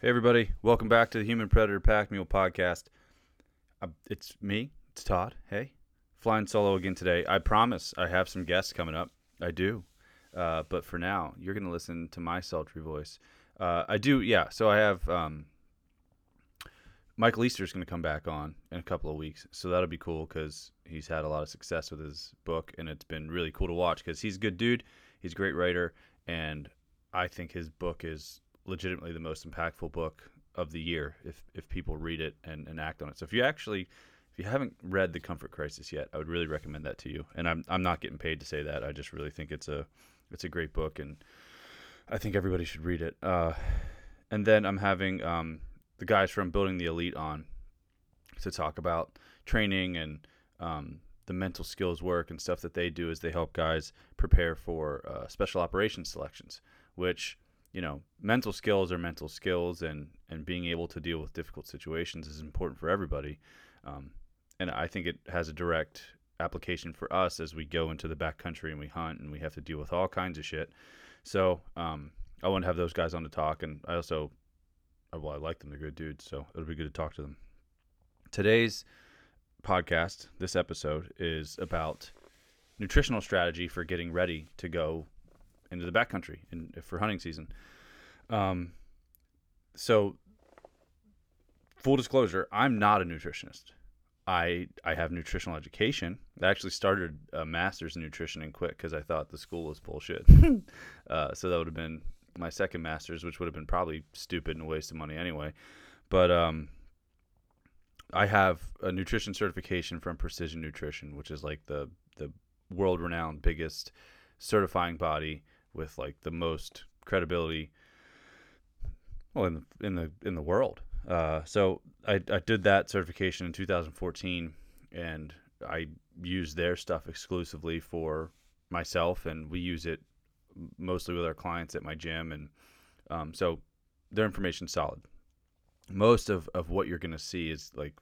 Hey, everybody. Welcome back to the Human Predator Pack Mule podcast. Uh, it's me. It's Todd. Hey. Flying solo again today. I promise I have some guests coming up. I do. Uh, but for now, you're going to listen to my sultry voice. Uh, I do, yeah. So I have um, Mike Easter's going to come back on in a couple of weeks. So that'll be cool because he's had a lot of success with his book, and it's been really cool to watch because he's a good dude. He's a great writer, and I think his book is legitimately the most impactful book of the year if if people read it and, and act on it. So if you actually if you haven't read The Comfort Crisis yet, I would really recommend that to you. And I'm I'm not getting paid to say that. I just really think it's a it's a great book and I think everybody should read it. Uh, and then I'm having um, the guys from Building the Elite on to talk about training and um, the mental skills work and stuff that they do as they help guys prepare for uh, special operations selections, which you know, mental skills are mental skills, and and being able to deal with difficult situations is important for everybody. Um, and I think it has a direct application for us as we go into the backcountry and we hunt and we have to deal with all kinds of shit. So um, I want to have those guys on to talk, and I also, uh, well, I like them; they're good dudes, so it'll be good to talk to them. Today's podcast, this episode, is about nutritional strategy for getting ready to go into the backcountry in, for hunting season. Um, so, full disclosure, I'm not a nutritionist. I I have nutritional education. I actually started a master's in nutrition and quit because I thought the school was bullshit. uh, so that would have been my second master's, which would have been probably stupid and a waste of money anyway. But um, I have a nutrition certification from Precision Nutrition, which is like the the world renowned biggest certifying body with like the most credibility well in the in the in the world. Uh, so I, I did that certification in 2014 and I use their stuff exclusively for myself and we use it mostly with our clients at my gym and um, so their information's solid. Most of, of what you're going to see is like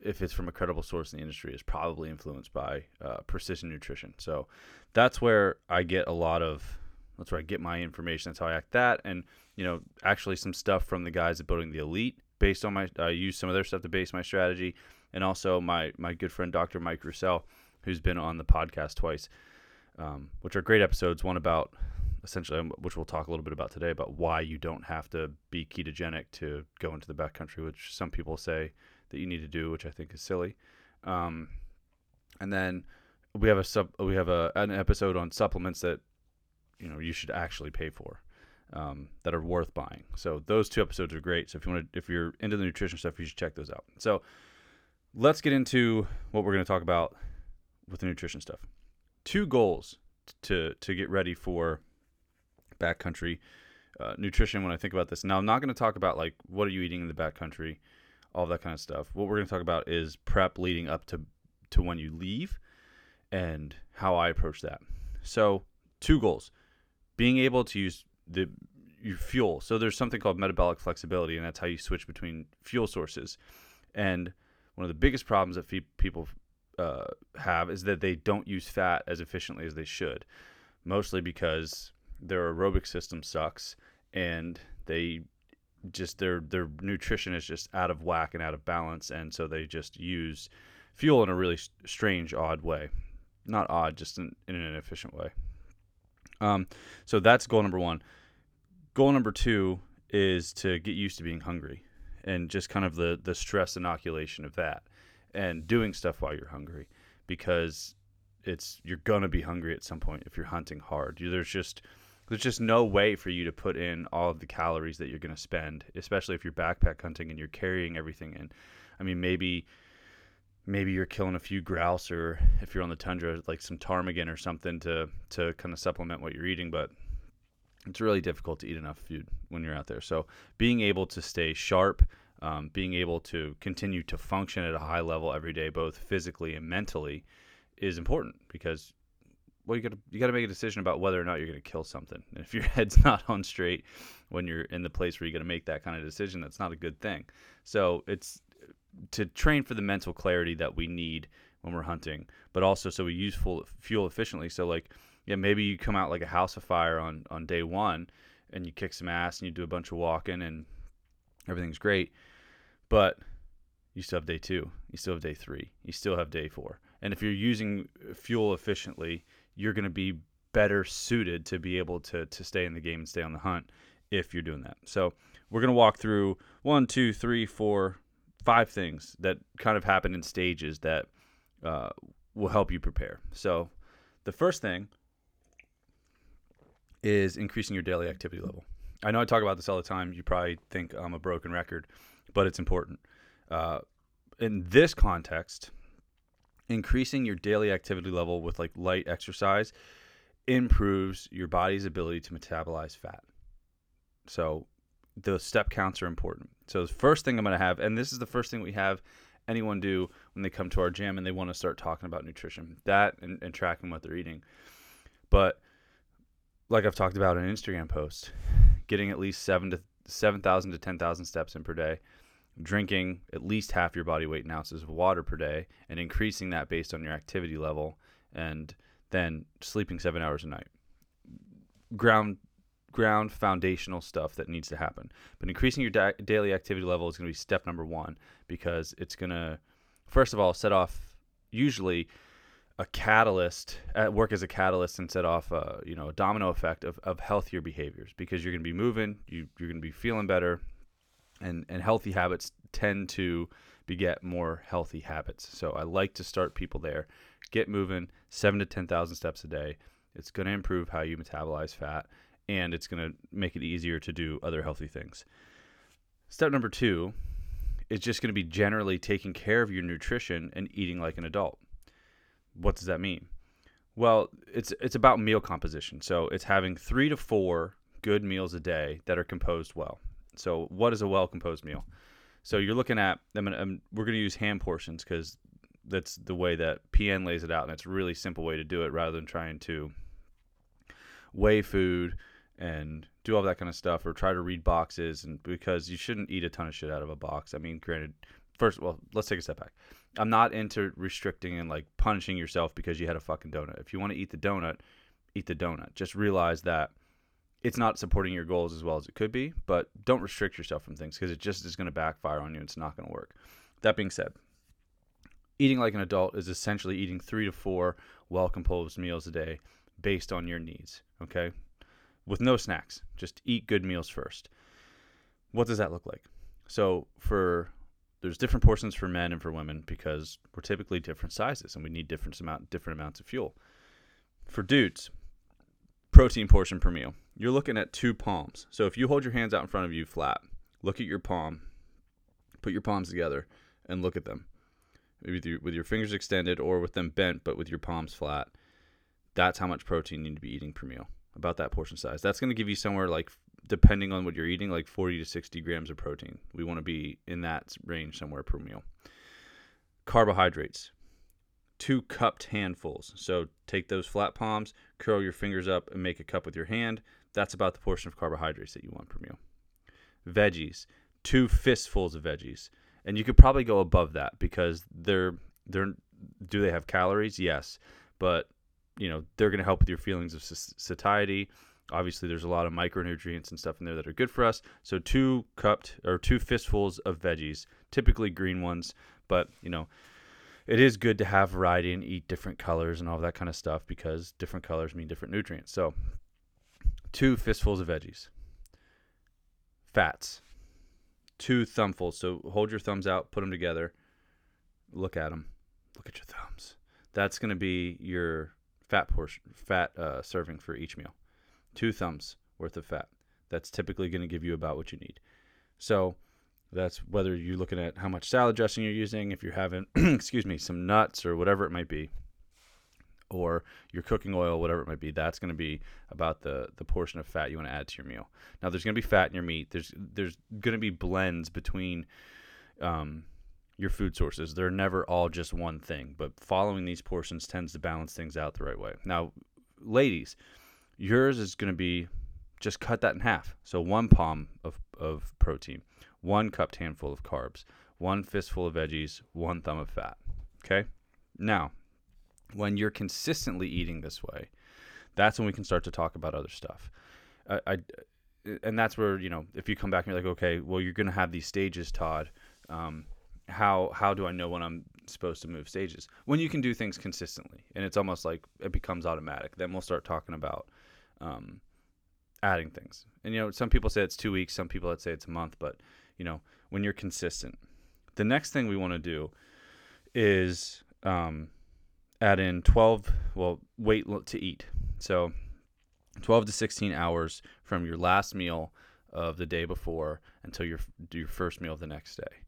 if it's from a credible source in the industry, is probably influenced by uh, precision nutrition. So that's where I get a lot of. That's where I get my information. That's how I act that, and you know, actually some stuff from the guys at building the elite based on my. I use some of their stuff to base my strategy, and also my my good friend Dr. Mike Roussell, who's been on the podcast twice, um, which are great episodes. One about essentially, um, which we'll talk a little bit about today, about why you don't have to be ketogenic to go into the backcountry, which some people say that you need to do, which I think is silly. Um, and then we have a sub we have a an episode on supplements that you know you should actually pay for um, that are worth buying. So those two episodes are great. So if you want to if you're into the nutrition stuff, you should check those out. So let's get into what we're going to talk about with the nutrition stuff. Two goals to to get ready for backcountry uh, nutrition. When I think about this, now I'm not going to talk about like what are you eating in the backcountry all that kind of stuff. What we're going to talk about is prep leading up to to when you leave and how I approach that. So, two goals. Being able to use the your fuel. So there's something called metabolic flexibility and that's how you switch between fuel sources. And one of the biggest problems that people uh, have is that they don't use fat as efficiently as they should, mostly because their aerobic system sucks and they just their their nutrition is just out of whack and out of balance, and so they just use fuel in a really strange, odd way. Not odd, just in, in an inefficient way. Um, so that's goal number one. Goal number two is to get used to being hungry, and just kind of the the stress inoculation of that, and doing stuff while you're hungry, because it's you're gonna be hungry at some point if you're hunting hard. There's just there's just no way for you to put in all of the calories that you're going to spend, especially if you're backpack hunting and you're carrying everything in. I mean, maybe maybe you're killing a few grouse or if you're on the tundra like some ptarmigan or something to to kind of supplement what you're eating, but it's really difficult to eat enough food when you're out there. So being able to stay sharp, um, being able to continue to function at a high level every day, both physically and mentally, is important because well, you got to you got to make a decision about whether or not you're going to kill something. And if your head's not on straight when you're in the place where you're going to make that kind of decision, that's not a good thing. So it's to train for the mental clarity that we need when we're hunting, but also so we use full fuel efficiently. So like, yeah, maybe you come out like a house of fire on on day one, and you kick some ass and you do a bunch of walking and everything's great. But you still have day two, you still have day three, you still have day four. And if you're using fuel efficiently, you're going to be better suited to be able to, to stay in the game and stay on the hunt if you're doing that. So we're going to walk through one, two, three, four, five things that kind of happen in stages that uh, will help you prepare. So the first thing is increasing your daily activity level. I know I talk about this all the time. You probably think I'm a broken record, but it's important. Uh, in this context, increasing your daily activity level with like light exercise improves your body's ability to metabolize fat. So the step counts are important. So the first thing I'm going to have, and this is the first thing we have anyone do when they come to our gym and they want to start talking about nutrition, that and, and tracking what they're eating. But like I've talked about in Instagram posts, getting at least seven to seven thousand to ten thousand steps in per day, drinking at least half your body weight in ounces of water per day, and increasing that based on your activity level, and then sleeping seven hours a night. Ground ground foundational stuff that needs to happen. But increasing your da- daily activity level is going to be step number one because it's going to, first of all, set off usually a catalyst, uh, work as a catalyst and set off a, you know, a domino effect of, of healthier behaviors because you're going to be moving, you, you're going to be feeling better, and, and healthy habits tend to beget more healthy habits. So I like to start people there. Get moving, seven to 10,000 steps a day. It's going to improve how you metabolize fat and it's going to make it easier to do other healthy things. Step number two is just going to be generally taking care of your nutrition and eating like an adult. What does that mean? Well, it's it's about meal composition. So it's having three to four good meals a day that are composed well. So what is a well composed meal? So you're looking at I'm um, gonna, I'm, we're going to use hand portions because that's the way that PN lays it out, and it's a really simple way to do it rather than trying to weigh food and do all that kind of stuff or try to read boxes and because you shouldn't eat a ton of shit out of a box. I mean, granted, first well, let's take a step back. I'm not into restricting and like punishing yourself because you had a fucking donut. If you want to eat the donut, eat the donut. Just realize that it's not supporting your goals as well as it could be, but don't restrict yourself from things because it just is going to backfire on you and it's not going to work. That being said, eating like an adult is essentially eating 3 to 4 well-composed meals a day based on your needs, okay? with no snacks. Just eat good meals first. What does that look like? So for there's different portions for men and for women because we're typically different sizes and we need different amount different amounts of fuel. For dudes, protein portion per meal. You're looking at two palms. So if you hold your hands out in front of you flat, look at your palm, put your palms together and look at them. With your, with your fingers extended or with them bent but with your palms flat. That's how much protein you need to be eating per meal about that portion size. That's going to give you somewhere like, depending on what you're eating, like 40 to 60 grams of protein. We want to be in that range somewhere per meal. Carbohydrates, two cupped handfuls. So take those flat palms, curl your fingers up, and make a cup with your hand. That's about the portion of carbohydrates that you want per meal. Veggies, two fistfuls of veggies. And you could probably go above that because they're they're do they have calories? Yes. But you know they're going to help with your feelings of satiety obviously there's a lot of micronutrients and stuff in there that are good for us so two cupped or two fistfuls of veggies typically green ones but you know it is good to have variety and eat different colors and all that kind of stuff because different colors mean different nutrients so two fistfuls of veggies. Fats. Two thumbfuls. So hold your thumbs out put them together. Look at them look at your thumbs. That's going to be your fat portion, fat uh, serving for each meal. Two thumbs worth of fat. That's typically going to give you about what you need. So that's whether you're looking at how much salad dressing you're using, if you're having, excuse me, some nuts or whatever it might be, or your cooking oil, whatever it might be. That's going to be about the the portion of fat you want to add to your meal. Now, there's going to be fat in your meat. There's there's going to be blends between. Um, your food sources. They're never all just one thing, but following these portions tends to balance things out the right way. Now, ladies, yours is going to be just cut that in half. So one palm of, of protein, one cupped handful of carbs, one fistful of veggies, one thumb of fat. Okay? Now, when you're consistently eating this way, that's when we can start to talk about other stuff. I, I and that's where you know if you come back and you're like, okay, well you're gonna have these stages, Todd. Um, how how do I know when I'm supposed to move stages? When you can do things consistently, and it's almost like it becomes automatic. Then we'll start talking about um, adding things. And you know, some people say it's two weeks, some people that say it's a month, but you know, when you're consistent. The next thing we want to do is um, add in 12, well, wait to eat. So 12 to 16 hours from your last meal of the day before until your your first meal of the next day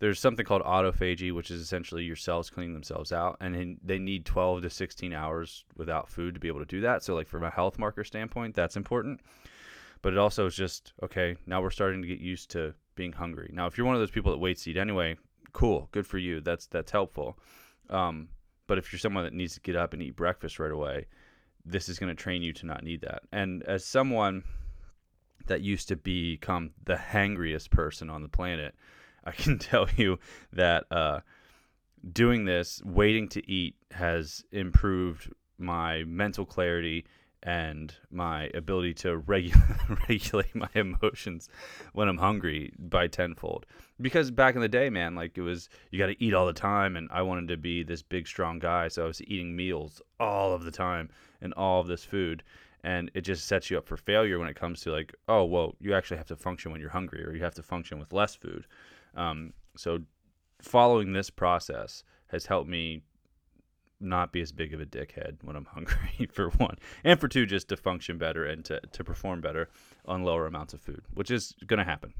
there's something called autophagy, which is essentially your cells cleaning themselves out, and they need 12 to 16 hours without food to be able to do that. So, like from a health marker standpoint, that's important. But it also is just okay. Now we're starting to get used to being hungry. Now, if you're one of those people that waits to eat anyway, cool, good for you. That's that's helpful. Um, but if you're someone that needs to get up and eat breakfast right away, this is going to train you to not need that. And as someone that used to become the hangriest person on the planet I can tell you that uh, doing this, waiting to eat, has improved my mental clarity and my ability to regu- regulate my emotions when I'm hungry by tenfold. Because back in the day, man, like it was, you got to eat all the time, and I wanted to be this big, strong guy, so I was eating meals all of the time and all of this food. And it just sets you up for failure when it comes to like, oh, well, you actually have to function when you're hungry, or you have to function with less food. Um, so following this process has helped me not be as big of a dickhead when I'm hungry for one, and for two, just to function better and to, to perform better on lower amounts of food, which is going to happen.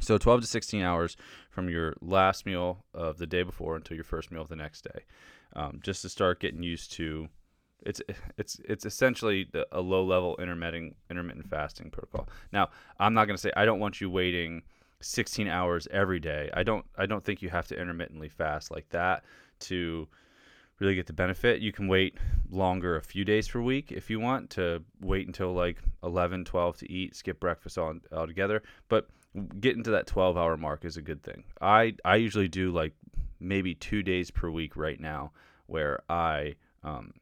So 12 to 16 hours from your last meal of the day before until your first meal of the next day, um, just to start getting used to. It's it's it's essentially a low level intermittent intermittent fasting protocol. Now I'm not going to say I don't want you waiting 16 hours every day. I don't I don't think you have to intermittently fast like that to really get the benefit. You can wait longer a few days per week if you want to wait until like 11, 12 to eat, skip breakfast all, altogether, but getting to that 12 hour mark is a good thing. I I usually do like maybe 2 days per week right now where I um,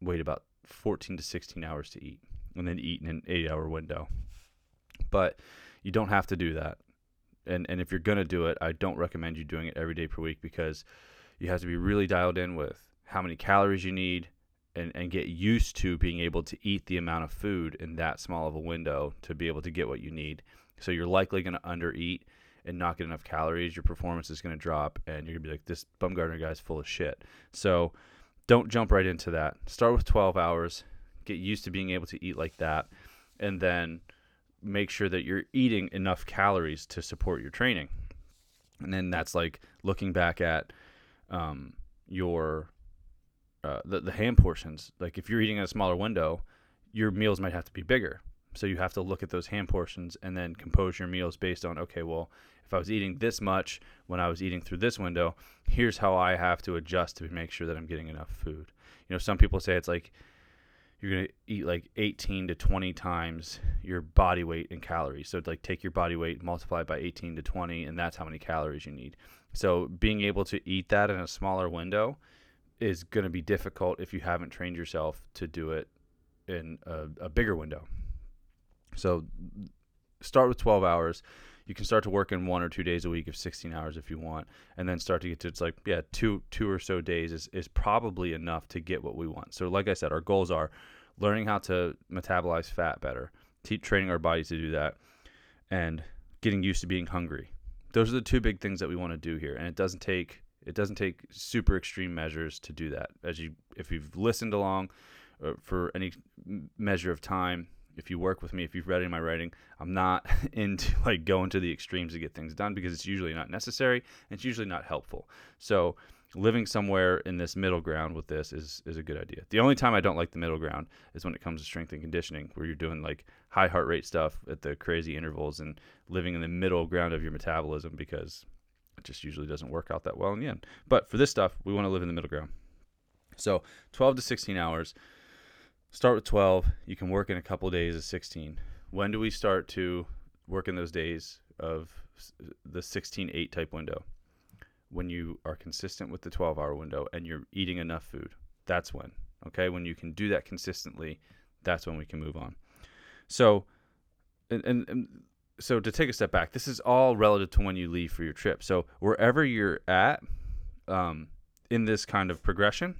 wait about 14 to 16 hours to eat and then eat in an 8 hour window. But you don't have to do that and and if you're gonna do it, I don't recommend you doing it every day per week because you have to be really dialed in with how many calories you need and, and get used to being able to eat the amount of food in that small of a window to be able to get what you need. So you're likely going to undereat and not get enough calories. Your performance is going to drop, and you're going to be like, this Bumgardner guy's full of shit. So don't jump right into that. Start with 12 hours, get used to being able to eat like that, and then make sure that you're eating enough calories to support your training. And then that's like looking back at um, your uh, the the hand portions. Like if you're eating in a smaller window, your meals might have to be bigger. So you have to look at those hand portions and then compose your meals based on okay, well, if I was eating this much when I was eating through this window, here's how I have to adjust to make sure that I'm getting enough food. You know, some people say it's like you're going to eat like 18 to 20 times your body weight in calories. So like take your body weight, multiply it by 18 to 20, and that's how many calories you need. So being able to eat that in a smaller window is going to be difficult if you haven't trained yourself to do it in a, a bigger window. So start with 12 hours. You can start to work in one or two days a week of 16 hours if you want and then start to get to it's like yeah two two or so days is, is probably enough to get what we want. So like i said our goals are learning how to metabolize fat better keep training our bodies to do that and getting used to being hungry those are the two big things that we want to do here and it doesn't take it doesn't take super extreme measures to do that as you if you've listened along uh, for any measure of time if you work with me, if you've read any of my writing, I'm not into like going to the extremes to get things done because it's usually not necessary and it's usually not helpful. So living somewhere in this middle ground with this is is a good idea. The only time I don't like the middle ground is when it comes to strength and conditioning, where you're doing like high heart rate stuff at the crazy intervals and living in the middle ground of your metabolism because it just usually doesn't work out that well in the end. But for this stuff, we want to live in the middle ground. So 12 to 16 hours start with 12 you can work in a couple of days of 16 when do we start to work in those days of the 16 8 type window when you are consistent with the 12 hour window and you're eating enough food that's when okay when you can do that consistently that's when we can move on so and, and, and so to take a step back, this is all relative to when you leave for your trip. So wherever you're at um, in this kind of progression,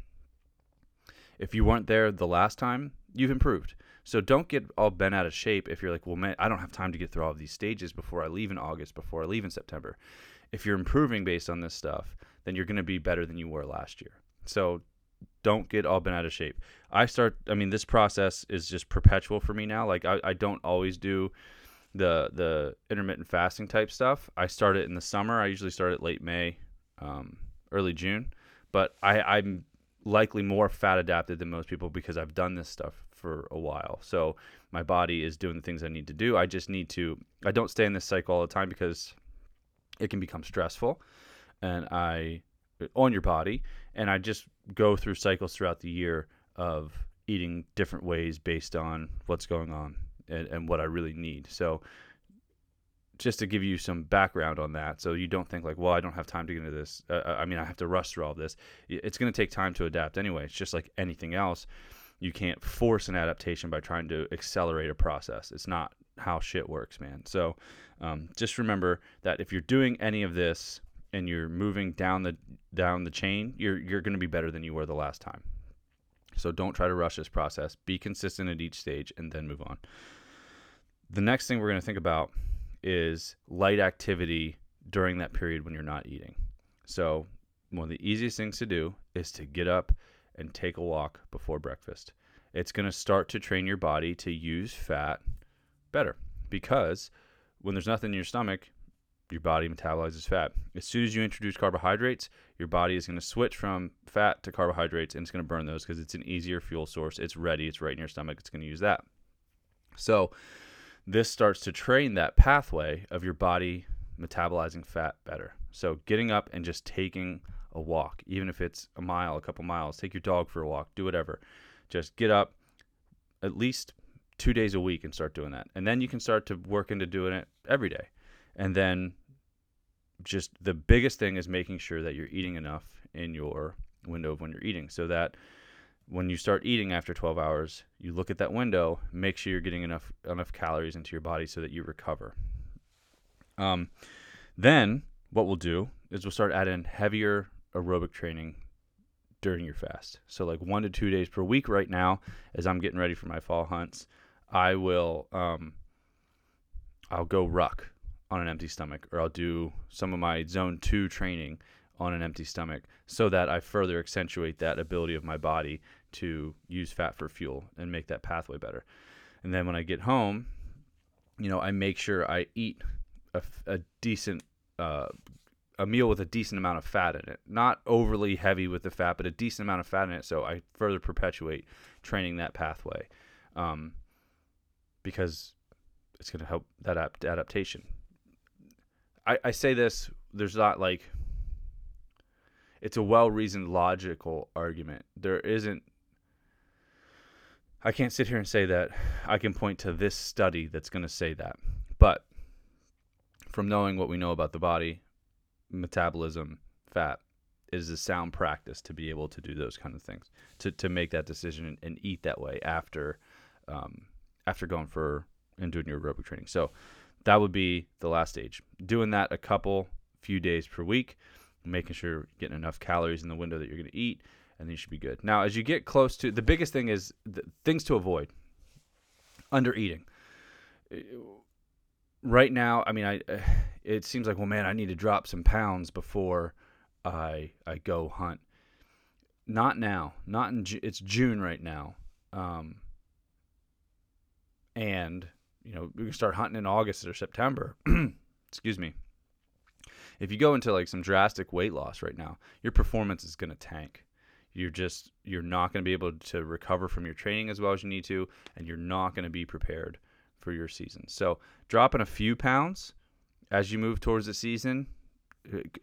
if you weren't there the last time, you've improved. So don't get all bent out of shape if you're like, well, man, I don't have time to get through all of these stages before I leave in August, before I leave in September. If you're improving based on this stuff, then you're going to be better than you were last year. So don't get all bent out of shape. I start, I mean, this process is just perpetual for me now. Like, I, I don't always do the the intermittent fasting type stuff. I start it in the summer. I usually start it late May, um, early June. But I, I'm likely more fat adapted than most people because I've done this stuff for a while. So my body is doing the things I need to do. I just need to. I don't stay in this cycle all the time because it can become stressful, and I on your body, and I just go through cycles throughout the year of eating different ways based on what's going on and, and what I really need. So just to give you some background on that, so you don't think like, well, I don't have time to get into this. Uh, I mean, I have to rush through all this. It's going to take time to adapt anyway. It's just like anything else. You can't force an adaptation by trying to accelerate a process. It's not how shit works, man. So um, just remember that if you're doing any of this and you're moving down the down the chain, you're you're going to be better than you were the last time. So don't try to rush this process. Be consistent at each stage and then move on. The next thing we're going to think about is light activity during that period when you're not eating. So, one of the easiest things to do is to get up and take a walk before breakfast. It's going to start to train your body to use fat better because when there's nothing in your stomach, your body metabolizes fat. As soon as you introduce carbohydrates, your body is going to switch from fat to carbohydrates and it's going to burn those because it's an easier fuel source. It's ready, it's right in your stomach, it's going to use that. So, this starts to train that pathway of your body metabolizing fat better. So, getting up and just taking a walk, even if it's a mile, a couple miles, take your dog for a walk, do whatever. Just get up at least two days a week and start doing that. And then you can start to work into doing it every day. And then just the biggest thing is making sure that you're eating enough in your window of when you're eating so that when you start eating after 12 hours, you look at that window, make sure you're getting enough enough calories into your body so that you recover. Um, then what we'll do is we'll start adding heavier aerobic training during your fast. So like one to two days per week right now, as I'm getting ready for my fall hunts, I will um, I'll go ruck on an empty stomach, or I'll do some of my zone two training on an empty stomach so that I further accentuate that ability of my body to use fat for fuel and make that pathway better. And then when I get home, you know, I make sure I eat a, a decent, uh, a meal with a decent amount of fat in it. Not overly heavy with the fat, but a decent amount of fat in it. So I further perpetuate training that pathway um, because it's going to help that adaptation. I, I say this, there's not like it's a well reasoned logical argument. There isn't I can't sit here and say that I can point to this study that's going to say that. But from knowing what we know about the body, metabolism, fat is a sound practice to be able to do those kind of things, to, to make that decision and, eat that way after um, after going for and doing your aerobic training. So that would be the last stage. Doing that a couple few days per week making sure you're getting enough calories in the window that you're going to eat, and then you should be good. Now, as you get close to the biggest thing is things to avoid under eating. Right now, I mean, I it seems like well, man, I need to drop some pounds before I I go hunt. Not now. Not in it's June right now, um, and you know we can start hunting in August or September. Excuse me if you go into like some drastic weight loss right now, your performance is going to tank. You're just you're not going to be able to recover from your training as well as you need to, and you're not going to be prepared for your season. So dropping a few pounds as you move towards the season,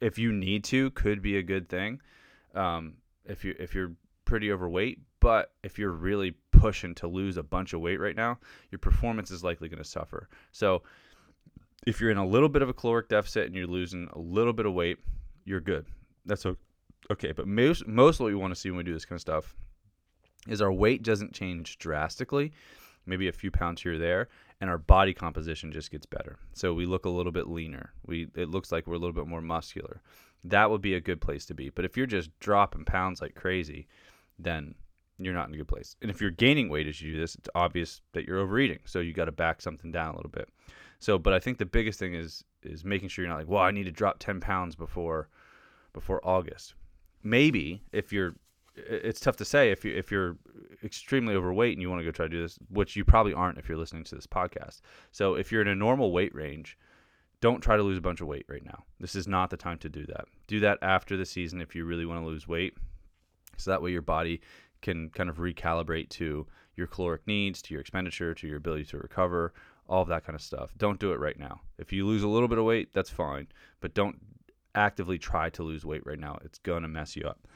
if you need to, could be a good thing. Um, if you if you're pretty overweight, but if you're really pushing to lose a bunch of weight right now, your performance is likely going to suffer. So if you're in a little bit of a caloric deficit and you're losing a little bit of weight, you're good. That's okay. But most most what we want to see when we do this kind of stuff is our weight doesn't change drastically, maybe a few pounds here or there, and our body composition just gets better. So we look a little bit leaner. We it looks like we're a little bit more muscular. That would be a good place to be. But if you're just dropping pounds like crazy, then you're not in a good place. And if you're gaining weight as you do this, it's obvious that you're overeating. So you got to back something down a little bit. So, but I think the biggest thing is is making sure you're not like, well, I need to drop 10 pounds before before August. Maybe if you're, it's tough to say if you if you're extremely overweight and you want to go try to do this, which you probably aren't if you're listening to this podcast. So if you're in a normal weight range, don't try to lose a bunch of weight right now. This is not the time to do that. Do that after the season if you really want to lose weight. So that way your body can kind of recalibrate to your caloric needs, to your expenditure, to your ability to recover, all of that kind of stuff. Don't do it right now. If you lose a little bit of weight, that's fine, but don't actively try to lose weight right now. It's going to mess you up.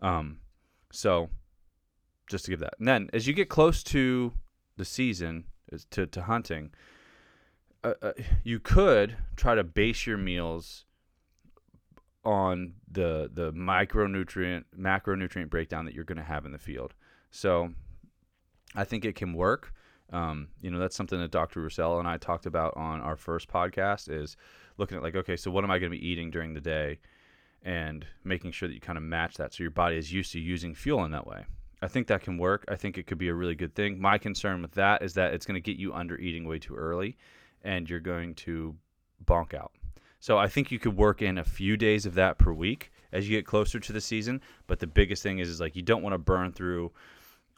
Um, so just to give that. And then as you get close to the season, to, to hunting, uh, uh, you could try to base your meals on the the micronutrient macronutrient breakdown that you're going to have in the field. So I think it can work. Um, you know, that's something that Dr. Roussell and I talked about on our first podcast is looking at like, okay, so what am I going to be eating during the day and making sure that you kind of match that so your body is used to using fuel in that way. I think that can work. I think it could be a really good thing. My concern with that is that it's going to get you under eating way too early and you're going to bonk out. So I think you could work in a few days of that per week as you get closer to the season. But the biggest thing is, is like you don't want to burn through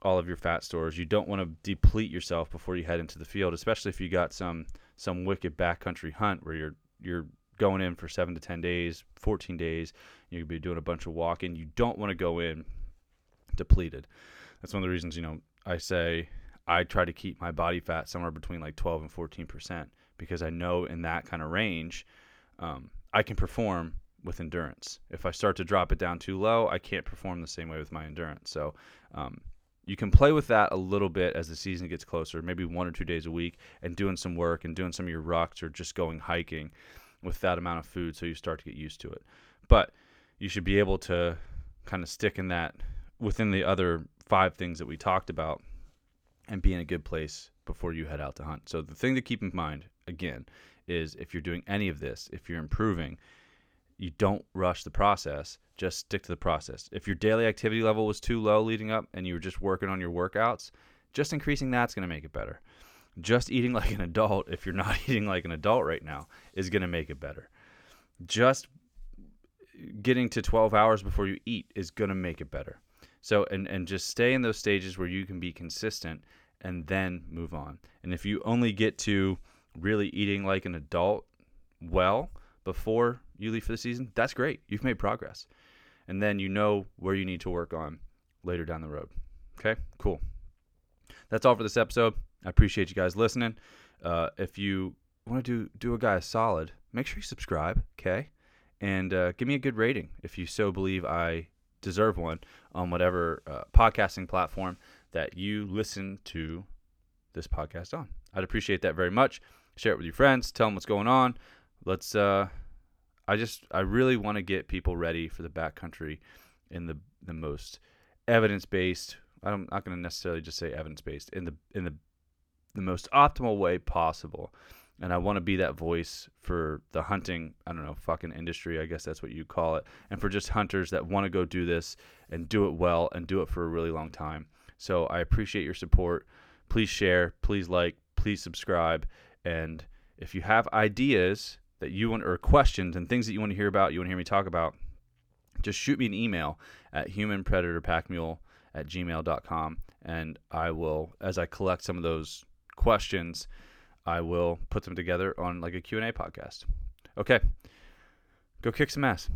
all of your fat stores. You don't want to deplete yourself before you head into the field, especially if you got some some wicked backcountry hunt where you're you're going in for seven to ten days, fourteen days. You'll be doing a bunch of walking. You don't want to go in depleted. That's one of the reasons you know I say I try to keep my body fat somewhere between like 12 and 14 percent because I know in that kind of range um, I can perform with endurance. If I start to drop it down too low, I can't perform the same way with my endurance. So um, you can play with that a little bit as the season gets closer, maybe one or two days a week, and doing some work and doing some of your rucks or just going hiking with that amount of food so you start to get used to it. But you should be able to kind of stick in that within the other five things that we talked about and be in a good place before you head out to hunt. So the thing to keep in mind again is if you're doing any of this, if you're improving, you don't rush the process. Just stick to the process. If your daily activity level was too low leading up and you were just working on your workouts, just increasing that's going to make it better. Just eating like an adult, if you're not eating like an adult right now, is going to make it better. Just getting to 12 hours before you eat is going to make it better. So, and, and just stay in those stages where you can be consistent and then move on. And if you only get to really eating like an adult well before you leave for the season, that's great. You've made progress. And then you know where you need to work on later down the road. Okay, cool. That's all for this episode. I appreciate you guys listening. Uh, if you want to do do a guy a solid, make sure you subscribe. Okay, and uh, give me a good rating if you so believe I deserve one on whatever uh, podcasting platform that you listen to this podcast on. I'd appreciate that very much. Share it with your friends. Tell them what's going on. Let's. Uh, I just. I really want to get people ready for the backcountry in the the most evidence based. I'm not going to necessarily just say evidence based in the in the the most optimal way possible. And I want to be that voice for the hunting, I don't know, fucking industry, I guess that's what you call it. And for just hunters that want to go do this and do it well and do it for a really long time. So I appreciate your support. Please share, please like, please subscribe. And if you have ideas that you want or questions and things that you want to hear about, you want to hear me talk about, just shoot me an email at humanpredatorpackmule at gmail.com. And I will, as I collect some of those questions, I will put them together on like a Q&A podcast. Okay. Go kick some ass.